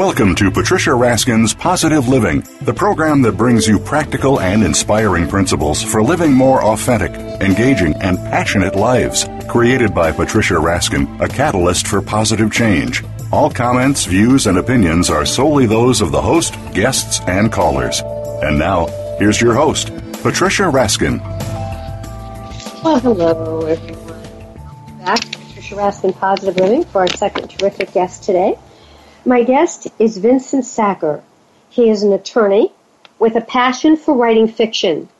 Welcome to Patricia Raskin's Positive Living, the program that brings you practical and inspiring principles for living more authentic, engaging, and passionate lives. Created by Patricia Raskin, a catalyst for positive change. All comments, views, and opinions are solely those of the host, guests, and callers. And now, here's your host, Patricia Raskin. Well, hello, everyone. Welcome back to Patricia Raskin Positive Living for our second terrific guest today. My guest is Vincent Sachar. He is an attorney with a passion for writing fiction.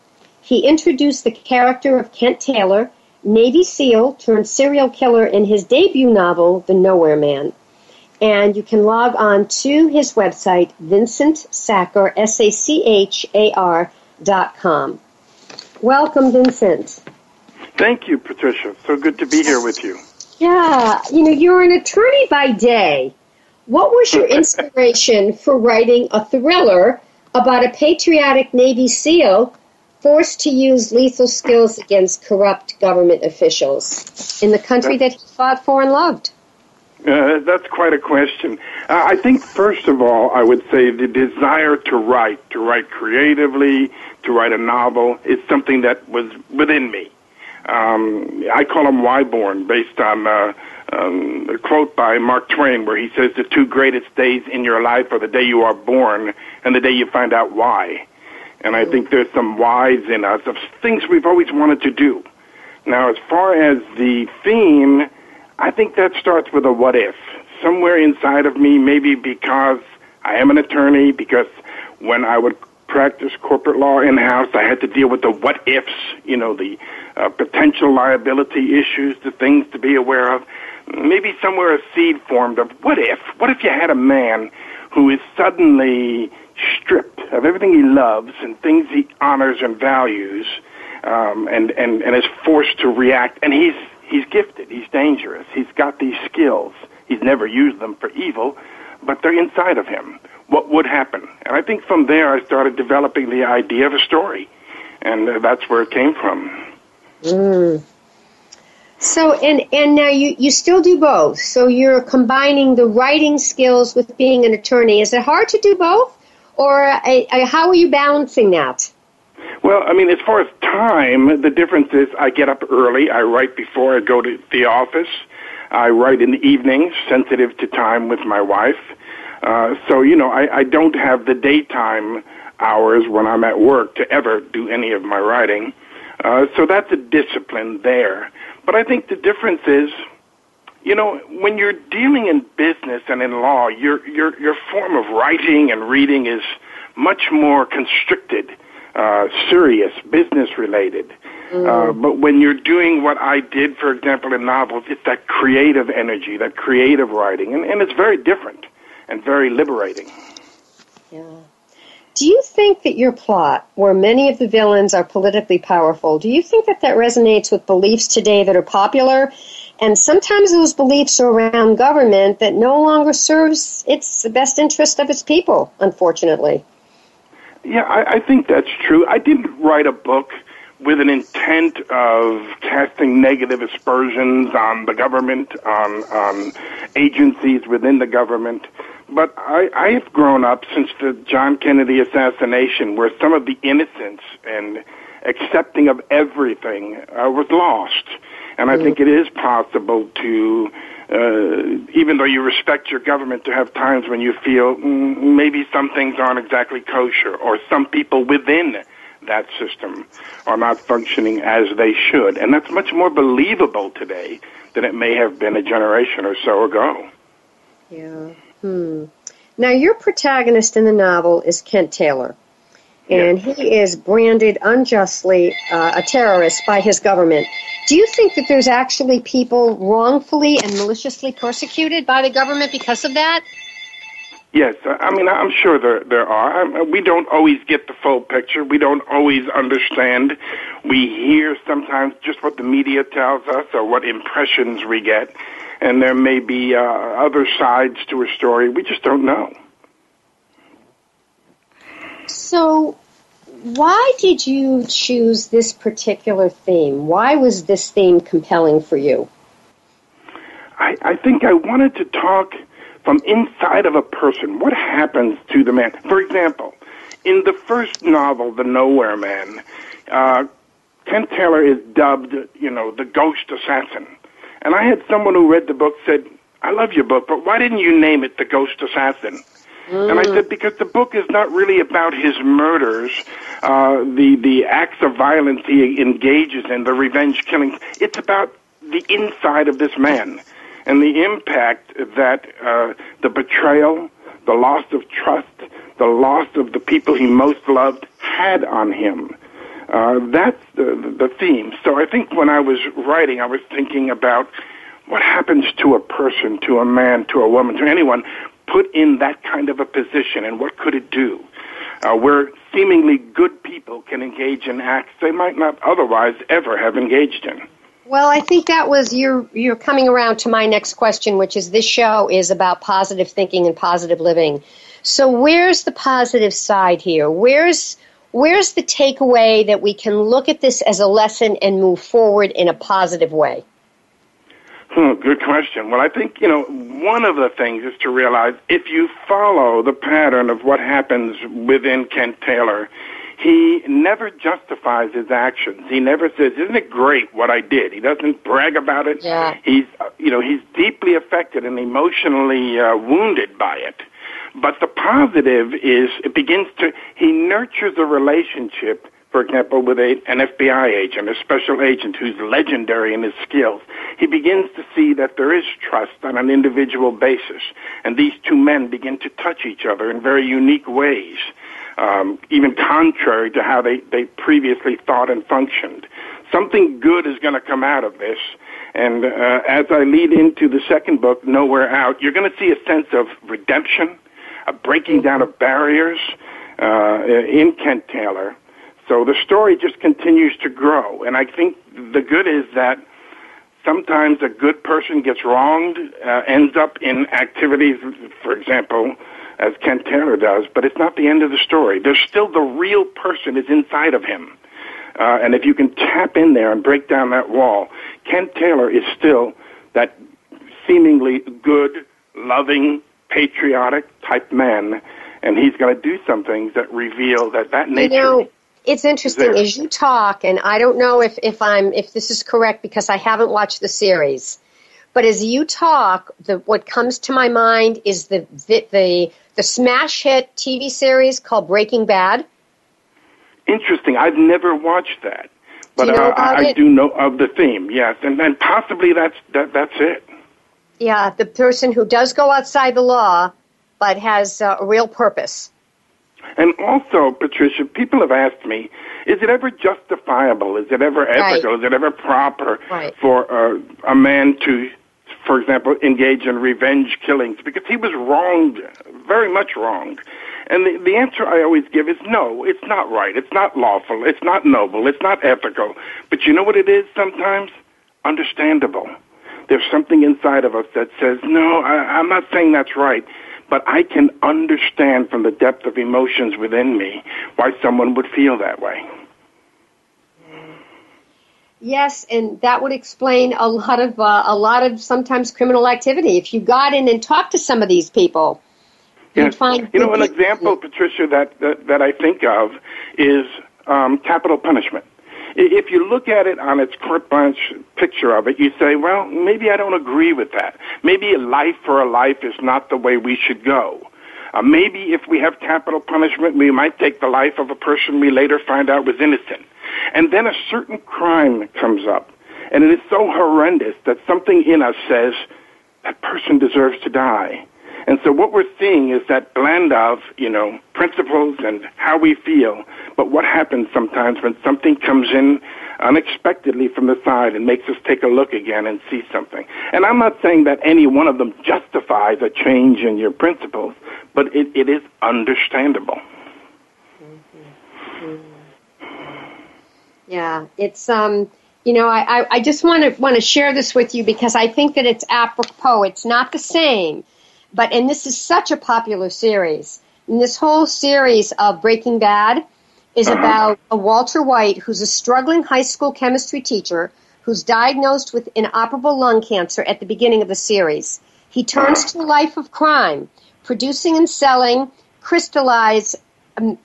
He introduced the character of Kent Taylor, Navy SEAL turned serial killer, in his debut novel, The Nowhere Man. And you can log on to his website, Vincent Sachar, S A C H A R dot com. Welcome, Vincent. Thank you, Patricia. So good to be here with you. Yeah, you know, you're an attorney by day. What was your inspiration for writing a thriller about a patriotic Navy SEAL forced to use lethal skills against corrupt government officials in the country that he fought for and loved? Uh, that's quite a question. Uh, I think, first of all, I would say the desire to write, to write creatively, to write a novel, is something that was within me. Um, I call them Wyborn, based on uh, um, a quote by Mark Twain where he says the two greatest days in your life are the day you are born and the day you find out why. And I think there's some whys in us of things we've always wanted to do. Now, as far as the theme, I think that starts with a what if. Somewhere inside of me, maybe because I am an attorney, because when I would practice corporate law in house, I had to deal with the what ifs, you know, the uh, potential liability issues, the things to be aware of. Maybe somewhere a seed formed of what if? What if you had a man who is suddenly stripped of everything he loves and things he honors and values, um, and, and, and is forced to react, and he's, he's gifted, he's dangerous, he's got these skills, he's never used them for evil, but they're inside of him. What would happen? And I think from there I started developing the idea of a story, and uh, that's where it came from. Mm. So and and now you you still do both. So you're combining the writing skills with being an attorney. Is it hard to do both, or uh, uh, how are you balancing that? Well, I mean, as far as time, the difference is I get up early. I write before I go to the office. I write in the evenings, sensitive to time with my wife. Uh, so you know, I, I don't have the daytime hours when I'm at work to ever do any of my writing. Uh, so that's a discipline there. But I think the difference is, you know, when you're dealing in business and in law, your your your form of writing and reading is much more constricted, uh, serious, business related. Mm. Uh, but when you're doing what I did, for example, in novels, it's that creative energy, that creative writing, and, and it's very different and very liberating. Yeah. Do you think that your plot, where many of the villains are politically powerful, do you think that that resonates with beliefs today that are popular? And sometimes those beliefs are around government that no longer serves its the best interest of its people, unfortunately. Yeah, I, I think that's true. I didn't write a book with an intent of casting negative aspersions on the government, on, on agencies within the government. But I, I have grown up since the John Kennedy assassination, where some of the innocence and accepting of everything uh, was lost. And I mm. think it is possible to, uh, even though you respect your government, to have times when you feel mm, maybe some things aren't exactly kosher, or some people within that system are not functioning as they should. And that's much more believable today than it may have been a generation or so ago. Yeah. Hmm. Now, your protagonist in the novel is Kent Taylor. and he is branded unjustly uh, a terrorist by his government. Do you think that there's actually people wrongfully and maliciously persecuted by the government because of that? Yes, I mean I'm sure there there are. I we don't always get the full picture. We don't always understand. We hear sometimes just what the media tells us or what impressions we get, and there may be uh, other sides to a story we just don't know. So, why did you choose this particular theme? Why was this theme compelling for you? I, I think I wanted to talk from inside of a person. What happens to the man? For example, in the first novel, The Nowhere Man, uh, Kent Taylor is dubbed, you know, the ghost assassin. And I had someone who read the book said, I love your book, but why didn't you name it The Ghost Assassin? Mm. And I said, because the book is not really about his murders, uh, the, the acts of violence he engages in, the revenge killings. It's about the inside of this man and the impact that uh, the betrayal, the loss of trust, the loss of the people he most loved had on him. Uh, that's the, the theme. So I think when I was writing, I was thinking about what happens to a person, to a man, to a woman, to anyone put in that kind of a position, and what could it do? Uh, where seemingly good people can engage in acts they might not otherwise ever have engaged in. Well, I think that was you're you're coming around to my next question, which is this show is about positive thinking and positive living. So where's the positive side here? Where's where's the takeaway that we can look at this as a lesson and move forward in a positive way? Hmm, good question. Well, I think, you know, one of the things is to realize if you follow the pattern of what happens within Kent Taylor, he never justifies his actions. He never says, "Isn't it great what I did?" He doesn't brag about it. Yeah. He's, uh, you know, he's deeply affected and emotionally uh, wounded by it. But the positive is it begins to he nurtures a relationship for example, with a, an FBI agent, a special agent who's legendary in his skills, he begins to see that there is trust on an individual basis. And these two men begin to touch each other in very unique ways, um, even contrary to how they, they previously thought and functioned. Something good is going to come out of this. And uh, as I lead into the second book, Nowhere Out, you're going to see a sense of redemption, a breaking down of barriers uh, in Kent Taylor so the story just continues to grow. And I think the good is that sometimes a good person gets wronged, uh, ends up in activities, for example, as Kent Taylor does, but it's not the end of the story. There's still the real person is inside of him. Uh, and if you can tap in there and break down that wall, Kent Taylor is still that seemingly good, loving, patriotic type man, and he's going to do some things that reveal that that nature. You know, it's interesting as you talk, and I don't know if, if I'm if this is correct because I haven't watched the series. But as you talk, the, what comes to my mind is the, the the the smash hit TV series called Breaking Bad. Interesting. I've never watched that, but do you know I, I do know of the theme. Yes, and then possibly that's that, that's it. Yeah, the person who does go outside the law, but has uh, a real purpose. And also, Patricia, people have asked me, is it ever justifiable? Is it ever ethical? Right. Is it ever proper right. for uh, a man to, for example, engage in revenge killings? Because he was wronged, very much wronged. And the, the answer I always give is no, it's not right. It's not lawful. It's not noble. It's not ethical. But you know what it is sometimes? Understandable. There's something inside of us that says, no, I, I'm not saying that's right but I can understand from the depth of emotions within me why someone would feel that way. Yes, and that would explain a lot of uh, a lot of sometimes criminal activity. If you got in and talked to some of these people, yes. you'd find. You know, an example, Patricia, that, that that I think of is um, capital punishment if you look at it on its carte blanche picture of it, you say, well, maybe I don't agree with that. Maybe a life for a life is not the way we should go. Uh, maybe if we have capital punishment, we might take the life of a person we later find out was innocent. And then a certain crime comes up, and it is so horrendous that something in us says, that person deserves to die. And so what we're seeing is that blend of, you know, principles and how we feel. But what happens sometimes when something comes in unexpectedly from the side and makes us take a look again and see something. And I'm not saying that any one of them justifies a change in your principles, but it, it is understandable. Mm-hmm. Yeah, it's um, you know, I, I just want to want to share this with you because I think that it's apropos. It's not the same, but and this is such a popular series. And this whole series of Breaking Bad is uh-huh. about a Walter White who's a struggling high school chemistry teacher who's diagnosed with inoperable lung cancer at the beginning of the series. He turns to a life of crime, producing and selling crystallized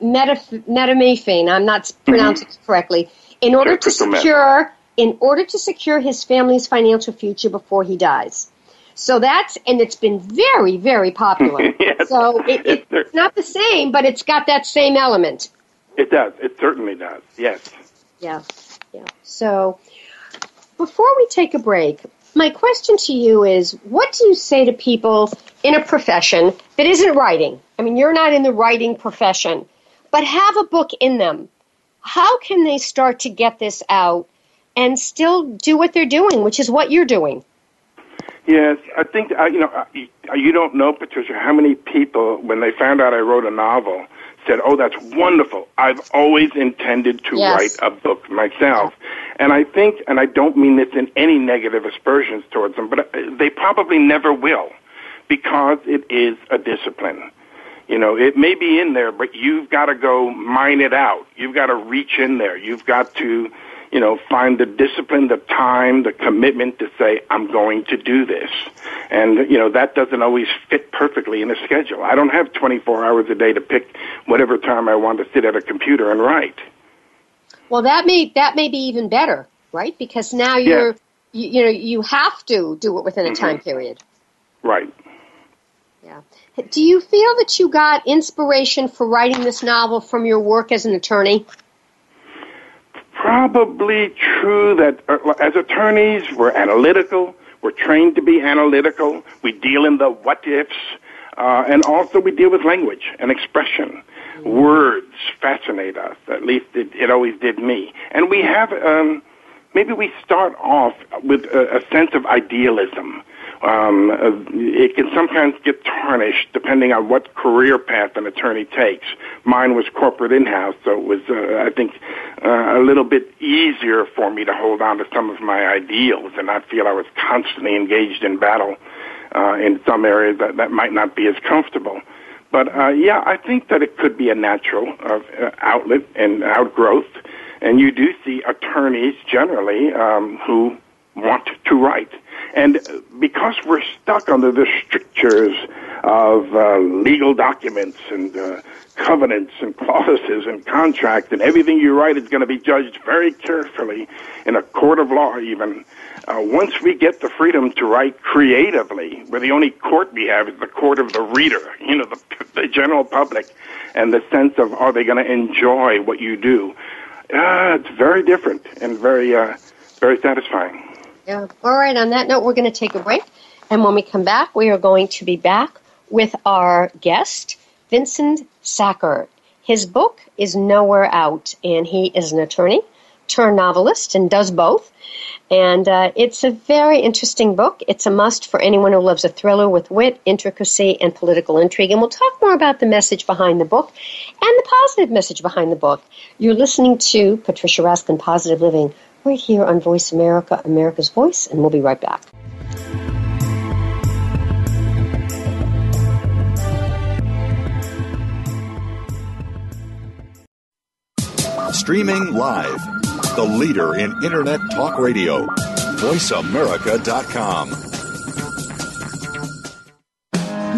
metamorphine. I'm not mm-hmm. pronouncing it correctly. In order to secure, in order to secure his family's financial future before he dies. So that's, and it's been very, very popular. yes. So it, it, it's not the same, but it's got that same element. It does. It certainly does. Yes. Yeah. Yeah. So before we take a break, my question to you is what do you say to people in a profession that isn't writing? I mean, you're not in the writing profession, but have a book in them. How can they start to get this out and still do what they're doing, which is what you're doing? Yes, I think uh, you know. You don't know, Patricia, how many people, when they found out I wrote a novel, said, "Oh, that's wonderful. I've always intended to yes. write a book myself." And I think, and I don't mean this in any negative aspersions towards them, but uh, they probably never will, because it is a discipline. You know, it may be in there, but you've got to go mine it out. You've got to reach in there. You've got to you know, find the discipline, the time, the commitment to say, I'm going to do this. And, you know, that doesn't always fit perfectly in a schedule. I don't have 24 hours a day to pick whatever time I want to sit at a computer and write. Well, that may, that may be even better, right? Because now you're, yeah. you, you, know, you have to do it within a mm-hmm. time period. Right. Yeah. Do you feel that you got inspiration for writing this novel from your work as an attorney? Probably true that uh, as attorneys, we're analytical. We're trained to be analytical. We deal in the what ifs. Uh, and also we deal with language and expression. Words fascinate us. At least it, it always did me. And we have, um, maybe we start off with a, a sense of idealism um, uh, it can sometimes get tarnished depending on what career path an attorney takes. Mine was corporate in-house, so it was, uh, I think, uh, a little bit easier for me to hold on to some of my ideals and not feel I was constantly engaged in battle uh, in some areas that, that might not be as comfortable. But uh, yeah, I think that it could be a natural uh, outlet and outgrowth. And you do see attorneys generally um, who want to write. And because we're stuck under the strictures of uh, legal documents and uh, covenants and clauses and contracts, and everything you write is going to be judged very carefully in a court of law, even. Uh, once we get the freedom to write creatively, where the only court we have is the court of the reader, you know, the, the general public, and the sense of are they going to enjoy what you do, uh, it's very different and very, uh, very satisfying. Yeah. All right. On that note, we're going to take a break. And when we come back, we are going to be back with our guest, Vincent Sachar. His book is Nowhere Out, and he is an attorney turned novelist and does both. And uh, it's a very interesting book. It's a must for anyone who loves a thriller with wit, intricacy, and political intrigue. And we'll talk more about the message behind the book and the positive message behind the book. You're listening to Patricia Raskin, Positive Living right here on Voice America, America's Voice, and we'll be right back. Streaming live, the leader in Internet Talk Radio, voiceamerica.com.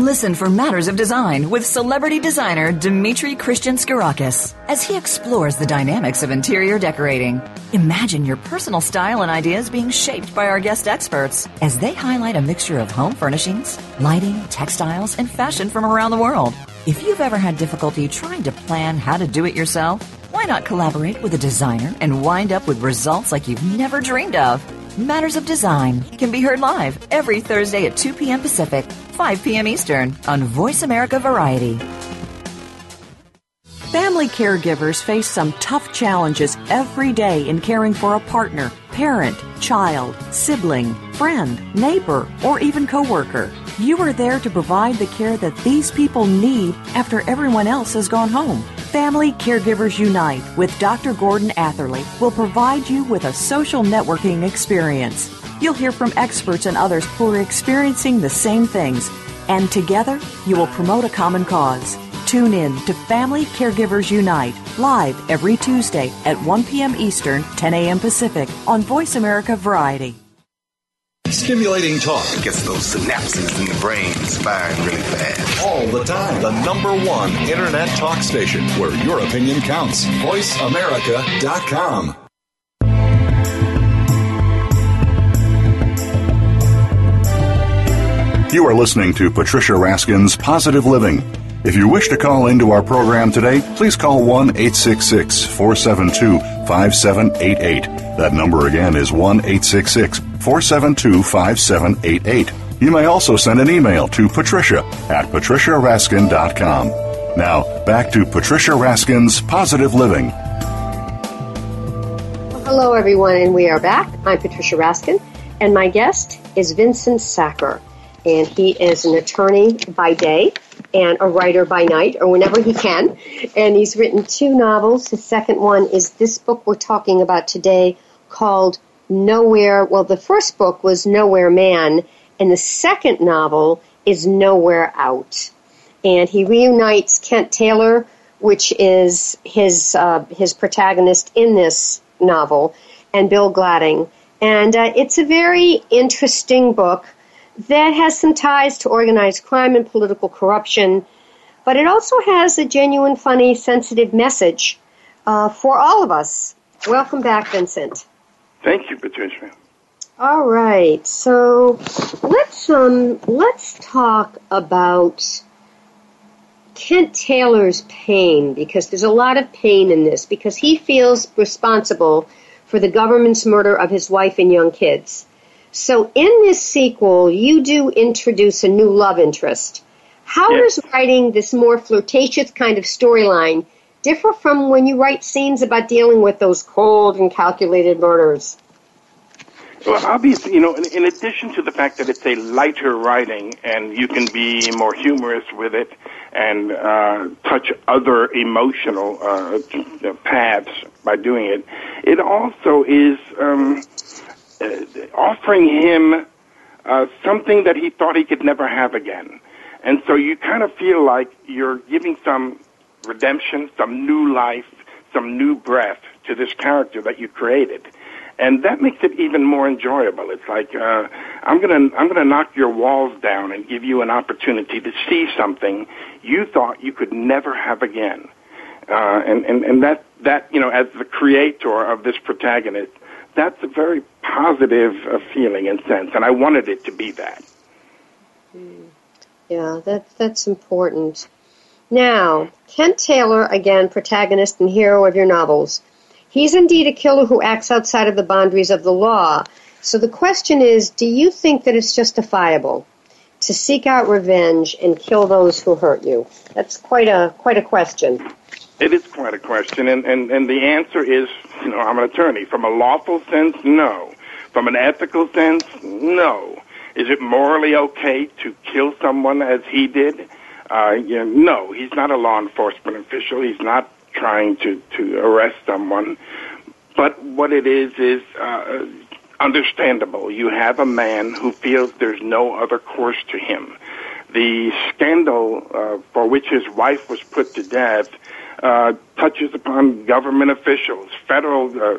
Listen for Matters of Design with celebrity designer Dimitri Christian Skirakis as he explores the dynamics of interior decorating. Imagine your personal style and ideas being shaped by our guest experts as they highlight a mixture of home furnishings, lighting, textiles, and fashion from around the world. If you've ever had difficulty trying to plan how to do it yourself, why not collaborate with a designer and wind up with results like you've never dreamed of? Matters of Design can be heard live every Thursday at 2 p.m. Pacific 5 p.m. Eastern on Voice America Variety. Family caregivers face some tough challenges every day in caring for a partner, parent, child, sibling, friend, neighbor, or even coworker. You are there to provide the care that these people need after everyone else has gone home. Family Caregivers Unite with Dr. Gordon Atherley will provide you with a social networking experience. You'll hear from experts and others who are experiencing the same things, and together you will promote a common cause. Tune in to Family Caregivers Unite live every Tuesday at 1 p.m. Eastern, 10 a.m. Pacific on Voice America Variety. Stimulating talk gets those synapses in the brain firing really fast. All the time. The number one internet talk station where your opinion counts. VoiceAmerica.com. You are listening to Patricia Raskin's Positive Living. If you wish to call into our program today, please call 1 866 472 5788. That number again is 1 866 472 5788. You may also send an email to patricia at patriciaraskin.com. Now, back to Patricia Raskin's Positive Living. Well, hello, everyone, and we are back. I'm Patricia Raskin, and my guest is Vincent Sachar, and he is an attorney by day and a writer by night or whenever he can. And he's written two novels. His second one is this book we're talking about today called Nowhere. Well, the first book was Nowhere Man, and the second novel is Nowhere Out. And he reunites Kent Taylor, which is his uh, his protagonist in this novel, and Bill Gladding. And uh, it's a very interesting book that has some ties to organized crime and political corruption, but it also has a genuine, funny, sensitive message uh, for all of us. Welcome back, Vincent. Thank you, Patricia. All right, so let's um let's talk about Kent Taylor's pain because there's a lot of pain in this because he feels responsible for the government's murder of his wife and young kids. So in this sequel, you do introduce a new love interest. How Yes. does writing this more flirtatious kind of storyline differ from when you write scenes about dealing with those cold and calculated murders? Well, obviously, you know, in, in addition to the fact that it's a lighter writing and you can be more humorous with it and uh, touch other emotional uh, paths by doing it, it also is um, offering him uh, something that he thought he could never have again. And so you kind of feel like you're giving some redemption, some new life, some new breath to this character that you created. And that makes it even more enjoyable. It's like uh, I'm gonna I'm gonna knock your walls down and give you an opportunity to see something you thought you could never have again. Uh, and, and and that that you know as the creator of this protagonist, that's a very positive uh, feeling and sense, and I wanted it to be that. Yeah, that, that's important. Now, Kent Taylor, again, protagonist and hero of your novels. He's indeed a killer who acts outside of the boundaries of the law. So the question is, do you think that it's justifiable to seek out revenge and kill those who hurt you? That's quite a quite a question. It is quite a question, and, and, and the answer is, you know, I'm an attorney. From a lawful sense, no. From an ethical sense, no. Is it morally okay to kill someone as he did? Uh, you know, no, he's not a law enforcement official. He's not trying to, to arrest someone. But what it is is uh, understandable. You have a man who feels there's no other course to him. The scandal uh, for which his wife was put to death uh, touches upon government officials, federal uh,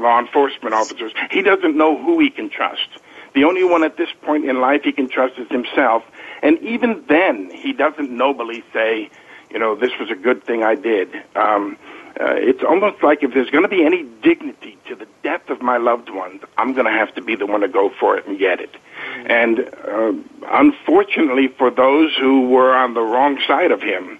law enforcement officers. He doesn't know who he can trust. The only one at this point in life he can trust is himself. And even then, he doesn't nobly say, you know, this was a good thing I did. Um, uh, it's almost like if there's going to be any dignity to the death of my loved ones, I'm going to have to be the one to go for it and get it. And uh, unfortunately for those who were on the wrong side of him,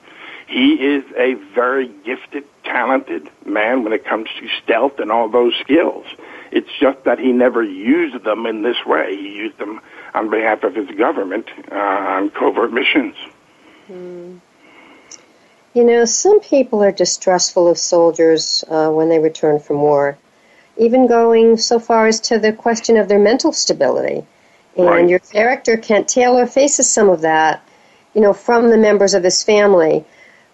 he is a very gifted, talented man when it comes to stealth and all those skills. It's just that he never used them in this way. He used them on behalf of his government uh, on covert missions. Mm. You know, some people are distrustful of soldiers uh, when they return from war, even going so far as to the question of their mental stability. And right. your character, Kent Taylor, faces some of that, you know, from the members of his family.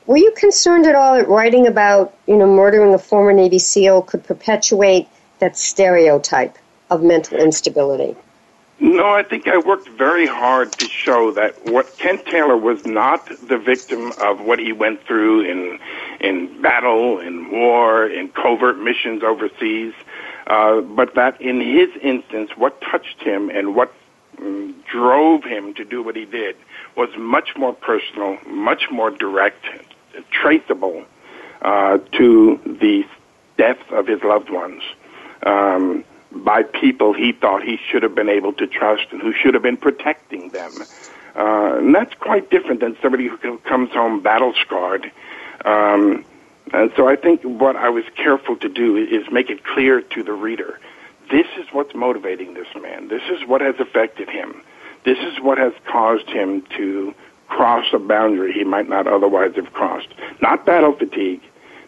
Were you concerned at all at writing about, you know, murdering a former Navy SEAL could perpetuate that stereotype of mental instability? No, I think I worked very hard to show that what Kent Taylor was not the victim of what he went through in in battle, in war, in covert missions overseas, uh, but that in his instance, what touched him and what um, drove him to do what he did was much more personal, much more direct, traceable uh, to the deaths of his loved ones. Um, by people he thought he should have been able to trust and who should have been protecting them. Uh, and that's quite different than somebody who comes home battle scarred. Um, and so I think what I was careful to do is make it clear to the reader this is what's motivating this man. This is what has affected him. This is what has caused him to cross a boundary he might not otherwise have crossed. Not battle fatigue,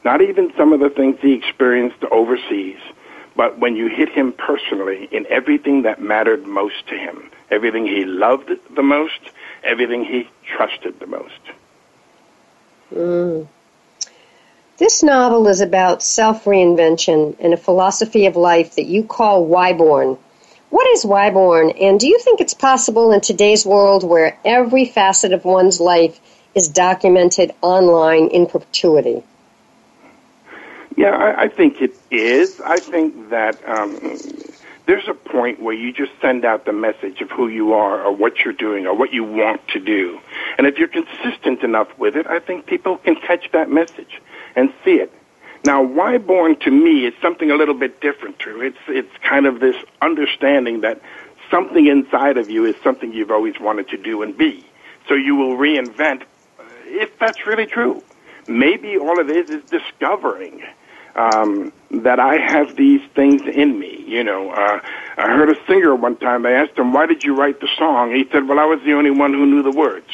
not even some of the things he experienced overseas, but when you hit him personally in everything that mattered most to him, everything he loved the most, everything he trusted the most. Mm. This novel is about self reinvention and a philosophy of life that you call Wyborn. What is Wyborn, and do you think it's possible in today's world where every facet of one's life is documented online in perpetuity? Yeah, I, I think it is. I think that um, there's a point where you just send out the message of who you are or what you're doing or what you want to do. And if you're consistent enough with it, I think people can catch that message and see it. Now, Wyborn to me is something a little bit different, True. It's, it's kind of this understanding that something inside of you is something you've always wanted to do and be. So you will reinvent uh, if that's really true. Maybe all it is is discovering um, that I have these things in me. You know, uh, I heard a singer one time. They asked him, "Why did you write the song?" He said, "Well, I was the only one who knew the words."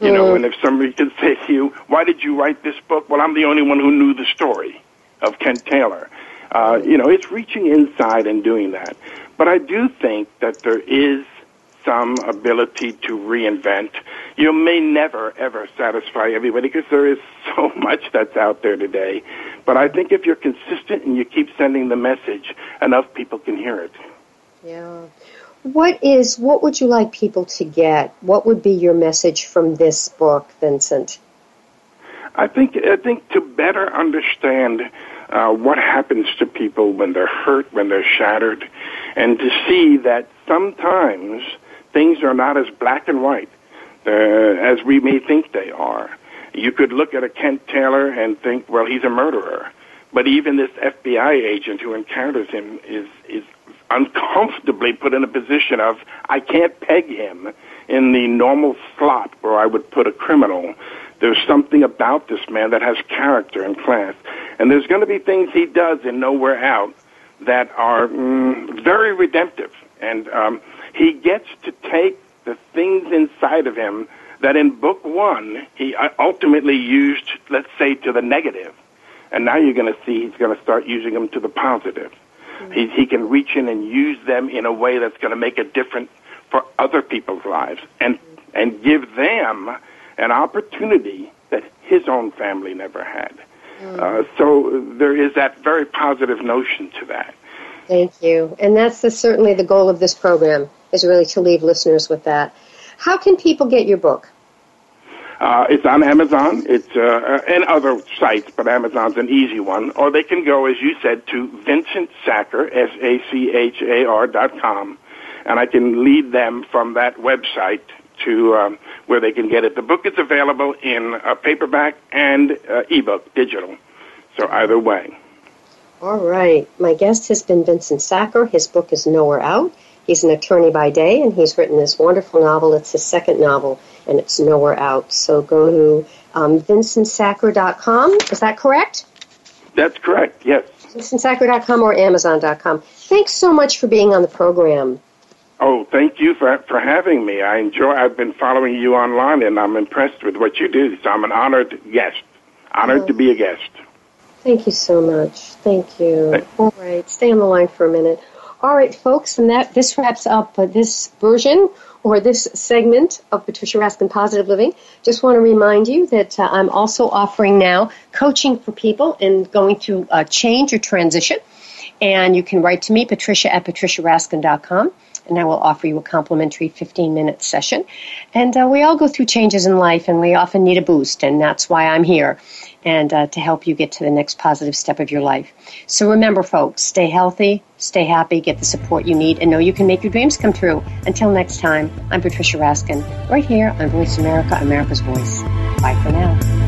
You know, and if somebody could say to you, "Why did you write this book?" Well, I'm the only one who knew the story of Kent Taylor. Uh, you know, it's reaching inside and doing that. But I do think that there is some ability to reinvent. You may never ever satisfy everybody because there is so much that's out there today. But I think if you're consistent and you keep sending the message, enough people can hear it. Yeah. What is what would you like people to get? What would be your message from this book, Vincent? I think I think to better understand uh, what happens to people when they're hurt, when they're shattered, and to see that sometimes things are not as black and white uh, as we may think they are. You could look at a Kent Taylor and think, well, he's a murderer. But even this FBI agent who encounters him is, is uncomfortably put in a position of, I can't peg him in the normal slot where I would put a criminal. There's something about this man that has character and class. And there's going to be things he does in Nowhere Out that are mm, very redemptive. And um, he gets to take the things inside of him that in book one he uh, ultimately used, let's say, to the negative, and now you're going to see he's going to start using them to the positive. He, he can reach in and use them in a way that's going to make a difference for other people's lives, and and give them an opportunity that his own family never had. Mm-hmm. Uh, so there is that very positive notion to that. Thank you, and that's the, certainly the goal of this program is really to leave listeners with that. How can people get your book? Uh, it's on Amazon. It's uh, and other sites, but Amazon's an easy one. Or they can go, as you said, to Vincent Sachar, S A C H A R dot com, and I can lead them from that website to um, where they can get it. The book is available in a paperback and uh, ebook, digital. So either way. All right. My guest has been Vincent Sachar. His book is Nowhere Out. He's an attorney by day, and he's written this wonderful novel. It's his second novel, and it's Nowhere Out. So go to um, vincentsachar.com. Is that correct? That's correct, yes. vincentsachar.com or amazon.com. Thanks so much for being on the program. Oh, thank you for for having me. I enjoy. I've been following you online, and I'm impressed with what you do. So I'm an honored guest. Honored oh. to be a guest. Thank you so much. Thank you. Thank All right, stay on the line for a minute. All right, folks, and that this wraps up uh, this version or this segment of Patricia Raskin Positive Living. Just want to remind you that uh, I'm also offering now coaching for people in going through a change or transition. And you can write to me, patricia at patriciaraskin.com and I will offer you a complimentary 15 minute session. And uh, we all go through changes in life, and we often need a boost, and that's why I'm here and uh, to help you get to the next positive step of your life. So remember, folks, stay healthy, stay happy, get the support you need, and know you can make your dreams come true. Until next time, I'm Patricia Raskin, right here on Voice America, America's Voice. Bye for now.